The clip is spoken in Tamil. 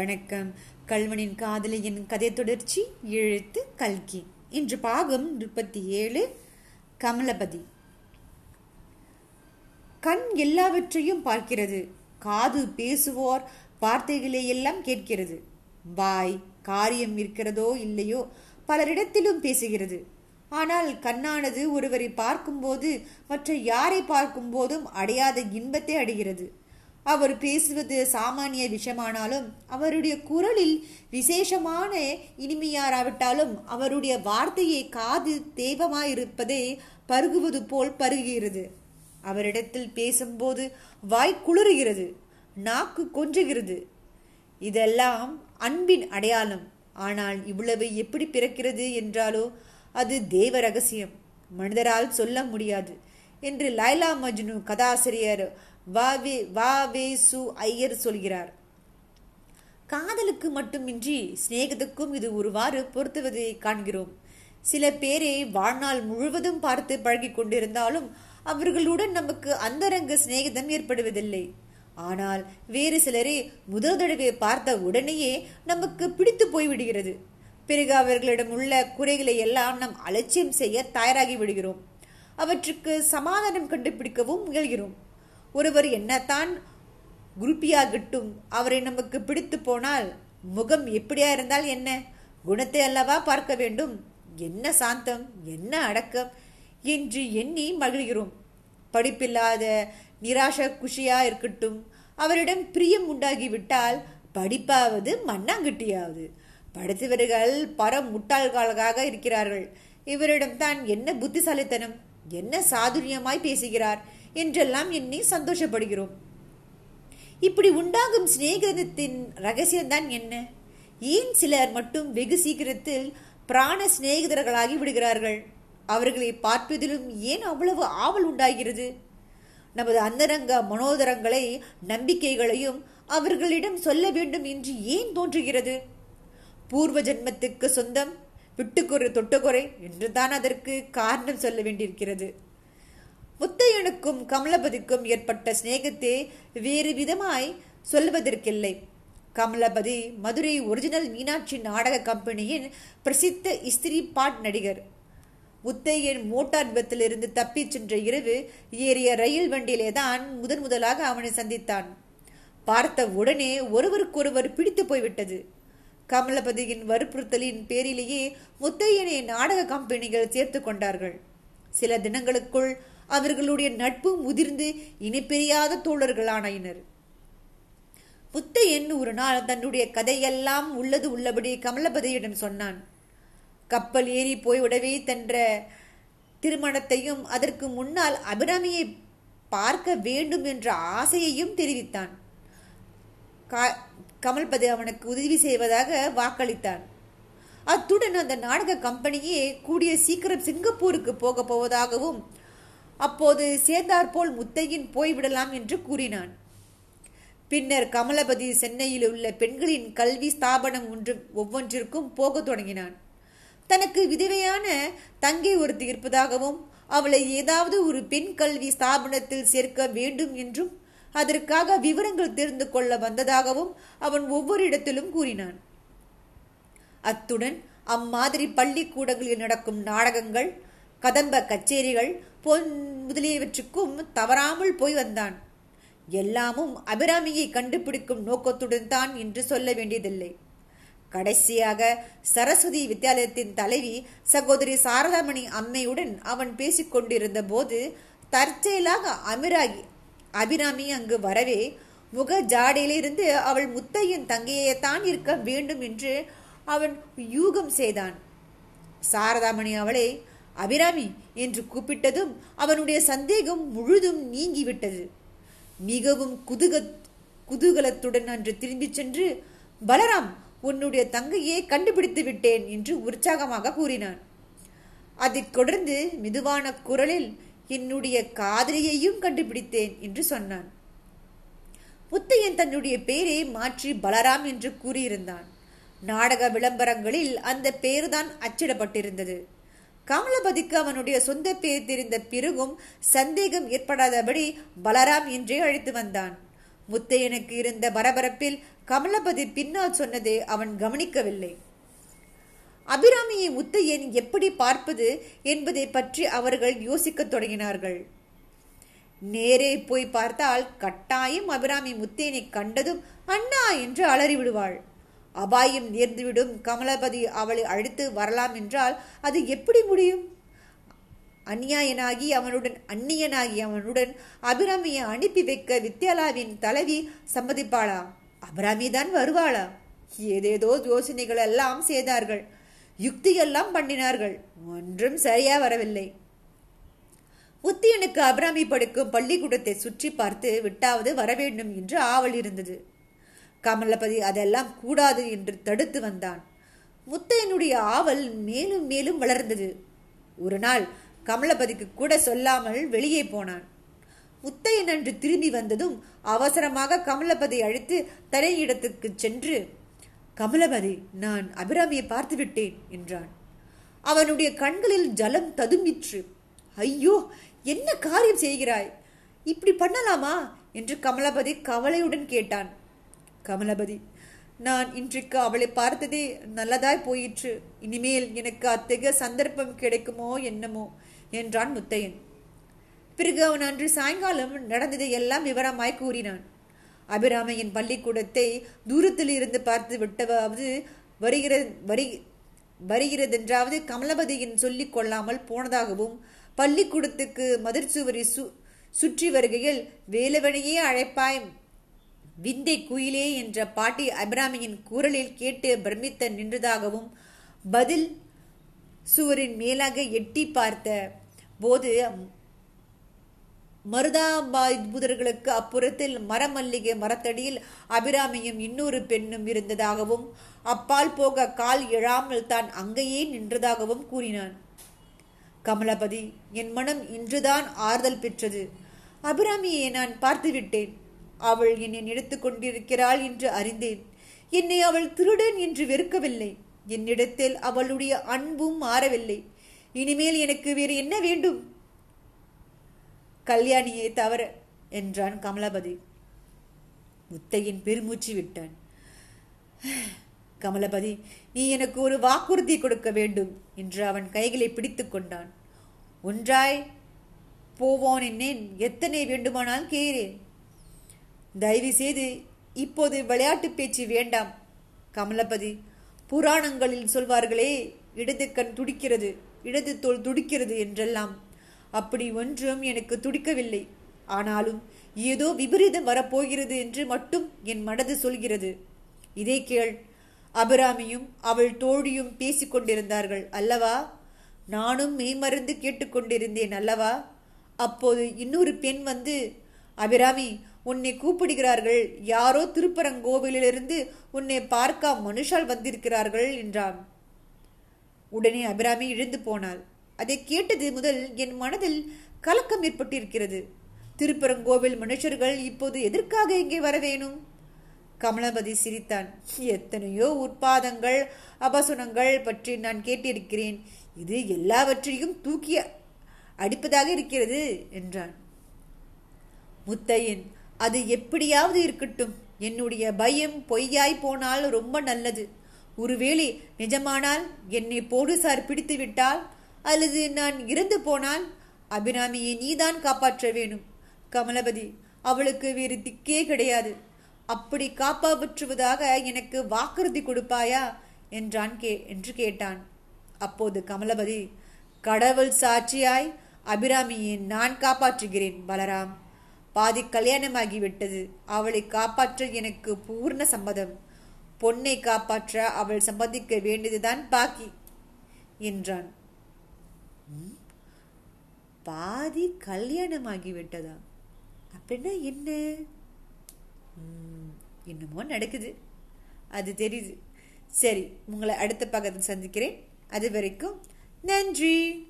வணக்கம். கல்வனின் காதலியின் கதை தொடர்ச்சி எழுத்து கல்கி. இன்று பாகம் முப்பத்தி ஏழு கமலபதி. கண் எல்லாவற்றையும் பார்க்கிறது. காது பேசுவோர் வார்த்தைகளை எல்லாம் கேட்கிறது. வாய் காரியம் இருக்கிறதோ இல்லையோ பலரிடத்திலும் பேசுகிறது. ஆனால் கண்ணானது ஒருவரை பார்க்கும்போது மற்ற யாரை பார்க்கும்போதும் அடையாத இன்பத்தை அடைகிறது. அவர் பேசுவது சாமானிய விஷயமானாலும் அவருடைய குரலில் விசேஷமான இனிமையாராவிட்டாலும் அவருடைய வார்த்தையை காது தேவமாயிருப்பதை பருகுவது போல் பருகுகிறது. அவரிடத்தில் பேசும்போது வாய் குளிர்கிறது நாக்கு கொஞ்சுகிறது. இதெல்லாம் அன்பின் அடையாளம். ஆனால் இவ்வளவு எப்படி பிறக்கிறது என்றாலோ அது தேவ ரகசியம். மனிதரால் சொல்ல முடியாது என்று லைலா மஜ்னு கதாசிரியர் வாவே வாவே சு ஐயர் சொல்கிறார். காதலுக்கு மட்டுமின்றி சிநேகத்துக்கும் இது ஒருவாறு பொருத்துவதை காண்கிறோம். சில பேரை வாழ்நாள் முழுவதும் பார்த்து பழகி கொண்டிருந்தாலும் அவர்களுடன் நமக்கு அந்தரங்க சிநேகிதம் ஏற்படுவதில்லை. ஆனால் வேறு சிலரை முதல் தடவை பார்த்த உடனேயே நமக்கு பிடித்து போய்விடுகிறது. பிறகு அவர்களிடம் உள்ள குறைகளை எல்லாம் நாம் அலட்சியம் செய்ய தயாராகி விடுகிறோம். அவற்றுக்கு சமாதானம் கண்டுபிடிக்கவும் முயல்கிறோம். ஒருவர் என்னத்தான் குருப்பியாகட்டும் அவரை நமக்கு பிடித்து போனால் முகம் எப்படியா இருந்தால் என்ன? குணத்தை அல்லவா பார்க்க வேண்டும்? என்ன சாந்தம் என்ன அடக்கம் என்று எண்ணி மகிழ்கிறோம். படிப்பில்லாத நிராச குஷியா இருக்கட்டும் அவரிடம் பிரியம் உண்டாகிவிட்டால் படிப்பாவது மண்ணாங்கட்டியாவது. படித்தவர்கள் பர முட்டாள்களாக இருக்கிறார்கள். இவரிடம்தான் என்ன புத்திசாலித்தனம் என்ன சாதுரியமாய் பேசுகிறார்? என்றெல்லாம் எண்ணி சந்தோஷப்படுகிறோம். இப்படி உண்டாகும் சிநேகத்தின் ரகசியம்தான் என்ன? ஏன் சிலர் மட்டும் வெகு சீக்கிரத்தில் பிராண சிநேகிதர்களாகி விடுகிறார்கள்? அவர்களை பார்ப்பதிலும் ஏன் அவ்வளவு ஆவல் உண்டாகிறது? நமது அந்தரங்க மனோதரங்களை நம்பிக்கைகளையும் அவர்களிடம் சொல்ல வேண்டும் என்று ஏன் தோன்றுகிறது? பூர்வ ஜென்மத்துக்கு சொந்தம் விட்டுக்குறை தொட்டுக்குறை என்றுதான் அதற்கு காரணம் சொல்ல வேண்டியிருக்கிறது. முத்தையனுக்கும் கமலபதிக்கும் ஏற்பட்ட சிநேகத்தை வேறு விதமாய் சொல்வதற்கில்லை. கமலபதி மதுரை ஒரிஜினல் மீனாட்சி நாடக கம்பெனியின் பிரசித்த இஸ்திரி பாட் நடிகர். முத்தையன் மோட்டார் விபத்திலிருந்து தப்பிச் சென்ற இரவு ஏறிய ரயில் வண்டியிலே தான் முதன் முதலாக அவனை சந்தித்தான். பார்த்த உடனே ஒருவருக்கொருவர் பிடித்து போய்விட்டது. கமலபதியின் வற்புறுத்தலின் பேரிலேயே முத்தையனை நாடக கம்பெனிகள் சேர்த்து கொண்டார்கள். சில தினங்களுக்குள் அவர்களுடைய நட்பு முதிர்ந்து இனிப்பெரியாத தோழர்களானாயினர் முத்தையன் ஒரு நாள் தன்னுடைய கதையெல்லாம் உள்ளது உள்ளபடி கமலபதியிடம் சொன்னான். கப்பல் ஏறி போய்விடவே தன்ற திருமணத்தையும் அதற்கு முன்னால் அபிராமியை பார்க்க வேண்டும் என்ற ஆசையையும் தெரிவித்தான். கமல்பதி அவனுக்கு உதவி செய்வதாக வாக்களித்தான். அத்துடன் அந்த நாடக கம்பெனியே கூடிய சீக்கிரம் சிங்கப்பூருக்கு போக போவதாகவும் அப்போது சேர்ந்தாற்போல் முத்தையின் போய்விடலாம் என்று கூறினான். பின்னர் கமலபதி சென்னையில் உள்ள பெண்களின் கல்வி ஸ்தாபனம் ஒன்று ஒவ்வொன்றிற்கும் போக தொடங்கினான். தனக்கு விதவையான தங்கை ஒருத்தி இருப்பதாகவும் அவளை ஏதாவது ஒரு பெண் கல்வி ஸ்தாபனத்தில் சேர்க்க வேண்டும் என்றும் அதற்காக விவரங்கள் தெரிந்து கொள்ள வந்ததாகவும் அவன் ஒவ்வொரு இடத்திலும் கூறினான். அத்துடன் அம்மாதிரி பள்ளிக்கூடங்களில் நடக்கும் நாடகங்கள் கதம்ப கச்சேரிகள் பொன் முதலியவற்றுக்கும் தவறாமல் போய் வந்தான். எல்லாமும் அபிராமியை கண்டுபிடிக்கும் நோக்கத்துடன் தான் என்று சொல்ல வேண்டியதில்லை. கடைசியாக சரஸ்வதி வித்யாலயத்தின் தலைவி சகோதரி சாரதாமணி அம்மையுடன் அவன் பேசிக்கொண்டிருந்த போது தற்செயலாக அமிராகி அபிராமி அங்கு வரவே முக ஜாடையிலிருந்து அவள் முத்தையின் தங்கையைத்தான் இருக்க வேண்டும் என்று அவன் யூகம் செய்தான். சாரதாமணி அவளை அபிராமி என்று கூப்பிட்டதும் அவனுடைய சந்தேகம் முழுதும் நீங்கிவிட்டது. மிகவும் குதுக குதூகலத்துடன் அன்று திரும்பிச் சென்று பலராம் உன்னுடைய தங்கையை கண்டுபிடித்து விட்டேன் என்று உற்சாகமாக கூறினான். அதைத் தொடர்ந்து மெதுவான குரலில் என்னுடைய காதலியையும் கண்டுபிடித்தேன் என்று சொன்னான். முத்தையன் தன்னுடைய பெயரை மாற்றி பலராம் என்று கூறியிருந்தான். நாடக விளம்பரங்களில் அந்த பெயர்தான் அச்சிடப்பட்டிருந்தது. கமலபதிக்கு அவனுடைய சொந்த பெயர் தெரிந்த பிறகும் சந்தேகம் ஏற்படாதபடி பலராம் என்றே அழைத்து வந்தான். முத்தையனுக்கு இருந்த பரபரப்பில் கமலபதி பின்னால் சொன்னதை அவன் கவனிக்கவில்லை. அபிராமியை முத்தையன் எப்படி பார்ப்பது என்பதை பற்றி அவர்கள் யோசிக்கத் தொடங்கினார்கள். நேரே போய் பார்த்தால் கட்டாயம் அபிராமி முத்தையனை கண்டதும் அண்ணா என்று அலறிவிடுவாள். அபாயம் நேர்ந்துவிடும். கமலபதி அவளை அழைத்து வரலாம் என்றால் அது எப்படி முடியும்? அந்நியாயனாகி அவனுடன் அந்நியனாகி அவனுடன் அபிராமியை அனுப்பி வைக்க வித்யாலாவின் தலைவி சம்மதிப்பாளா? அபிராமி தான் வருவாளா? ஏதேதோ யோசனைகள் எல்லாம் செய்தார்கள். யுக்தியெல்லாம் பண்ணினார்கள். ஒன்றும் சரியா வரவில்லை. உத்தியனுக்கு அபிராமி படுக்கும் பள்ளிக்கூடத்தை சுற்றி பார்த்து விட்டாவது வரவேண்டும் என்று ஆவல் இருந்தது. கமலபதி அதெல்லாம் கூடாது என்று தடுத்து வந்தான். முத்தையனுடைய ஆவல் மேலும் மேலும் வளர்ந்தது. ஒரு நாள் கமலபதிக்கு கூட சொல்லாமல் வெளியே போனான். முத்தையன் அன்று திரும்பி வந்ததும் அவசரமாக கமலபதி அழைத்து தரையிடத்துக்கு சென்று கமலபதி நான் அபிராமியை பார்த்து விட்டேன் என்றான். அவனுடைய கண்களில் ஜலம் ததும்பிற்று. ஐயோ என்ன காரியம் செய்கிறாய்? இப்படி பண்ணலாமா? என்று கமலபதி கவலையுடன் கேட்டான். கமலபதி நான் இன்றைக்கு அவளை பார்த்ததே நல்லதாய் போயிற்று. இனிமேல் எனக்கு அத்தகைய சந்தர்ப்பம் கிடைக்குமோ என்னமோ என்றான் முத்தையன். பிறகு அவன் அன்று சாயங்காலம் நடந்ததை எல்லாம் விவரமாய் கூறினான். அபிராமையின் பள்ளிக்கூடத்தை தூரத்தில் இருந்து பார்த்து விட்டவாவது வருகிற வரி வருகிறதென்றாவது கமலபதியின் சொல்லிக் கொள்ளாமல் போனதாகவும் பள்ளிக்கூடத்துக்கு மதிர்ச்சுவரி சு சுற்றி வருகையில் வேலவனையே அழைப்பாய் விந்தை குயிலே என்ற பாட்டி அபிராமியின் குரலில் கேட்டு பிரமித்த நின்றதாகவும் பதில் சுவரின் மேலாக எட்டி பார்த்த போது மருதாபாய்புதர்களுக்கு அப்புறத்தில் மரமல்லிகை மரத்தடியில் அபிராமியும் இன்னொரு பெண்ணும் இருந்ததாகவும் அப்பால் போக கால் எழாமல் தான் அங்கேயே நின்றதாகவும் கூறினான். கமலபதி என் மனம் இன்றுதான் ஆறுதல் பெற்றது. அபிராமியை நான் பார்த்துவிட்டேன். அவள் என்னை நினைத்து கொண்டிருக்கிறாள் என்று அறிந்தேன். என்னை அவள் திருடன் என்று வெறுக்கவில்லை. என்னிடத்தில் அவளுடைய அன்பும் மாறவில்லை. இனிமேல் எனக்கு வேறு என்ன வேண்டும்? கல்யாணியை தவற என்றான் கமலபதி. முத்தையின் பெருமூச்சு விட்டான். கமலபதி நீ எனக்கு ஒரு வாக்குறுதி கொடுக்க வேண்டும் என்று அவன் கைகளை பிடித்து கொண்டான். ஒன்றாய் போவோன் என்னேன்? எத்தனை வேண்டுமானால் கேறேன். தயவுசெய்து இப்போது விளையாட்டு பேச்சு வேண்டாம். கமலபதி புராணங்களில் சொல்வார்களே இடது கண் துடிக்கிறது இடது தோல் துடிக்கிறது என்றெல்லாம். அப்படி ஒன்றும் எனக்கு துடிக்கவில்லை. ஆனாலும் ஏதோ விபரீதம் வரப்போகிறது என்று மட்டும் என் மனது சொல்கிறது. இதே கேள் அபிராமியும் அவள் தோழியும் பேசிக்கொண்டிருந்தார்கள் அல்லவா? நானும் மெய்மறந்து கேட்டுக்கொண்டிருந்தேன் அல்லவா? அப்போது இன்னொரு பெண் வந்து அபிராமி உன்னை கூப்பிடுகிறார்கள். யாரோ திருப்பரங்கோவிலிருந்து உன்னை பார்க்க மனுஷால் வந்திருக்கிறார்கள் என்றான். உடனே அபிராமி இழந்து போனாள். அதை கேட்டது முதல் என் மனதில் கலக்கம் ஏற்பட்டிருக்கிறது. திருப்பரங்கோவில் மனுஷர்கள் இப்போது எதற்காக இங்கே வர வேணும் கமலபதி சிரித்தான். எத்தனையோ உற்பாதங்கள் அபசுனங்கள் பற்றி நான் கேட்டிருக்கிறேன். இது எல்லாவற்றையும் தூக்கி அடிப்பதாக இருக்கிறது என்றான். முத்தையன் அது எப்படியாவது இருக்கட்டும். என்னுடைய பயம் பொய்யாய் போனால் ரொம்ப நல்லது. ஒருவேளை நிஜமானால் என்னை போலீசார் பிடித்து விட்டால் அல்லது நான் இறந்து போனால் அபிராமியை நீதான் காப்பாற்ற வேணும். கமலபதி அவளுக்கு வேறு திக்கே கிடையாது. அப்படி காப்பாற்றுவதாக எனக்கு வாக்குறுதி கொடுப்பாயா? என்றான் கே என்று கேட்டான். அப்போது கமலபதி கடவுள் சாட்சியாய் அபிராமியை நான் காப்பாற்றுகிறேன் பலராம். பாதி கல்யாணமாகிவிட்டது. அவளை காப்பாற்ற எனக்கு பூர்ண சம்மதம். பொன்னை காப்பாற்ற அவள் சம்மதிக்க வேண்டியதுதான் பாக்கி என்றான். பாதி கல்யாணமாகிவிட்டதா? அப்படின்னா என்ன? என்னமோ நடக்குது. அது தெரியுது. சரி உங்களை அடுத்த பக்கத்தில் சந்திக்கிறேன். அது வரைக்கும் நன்றி.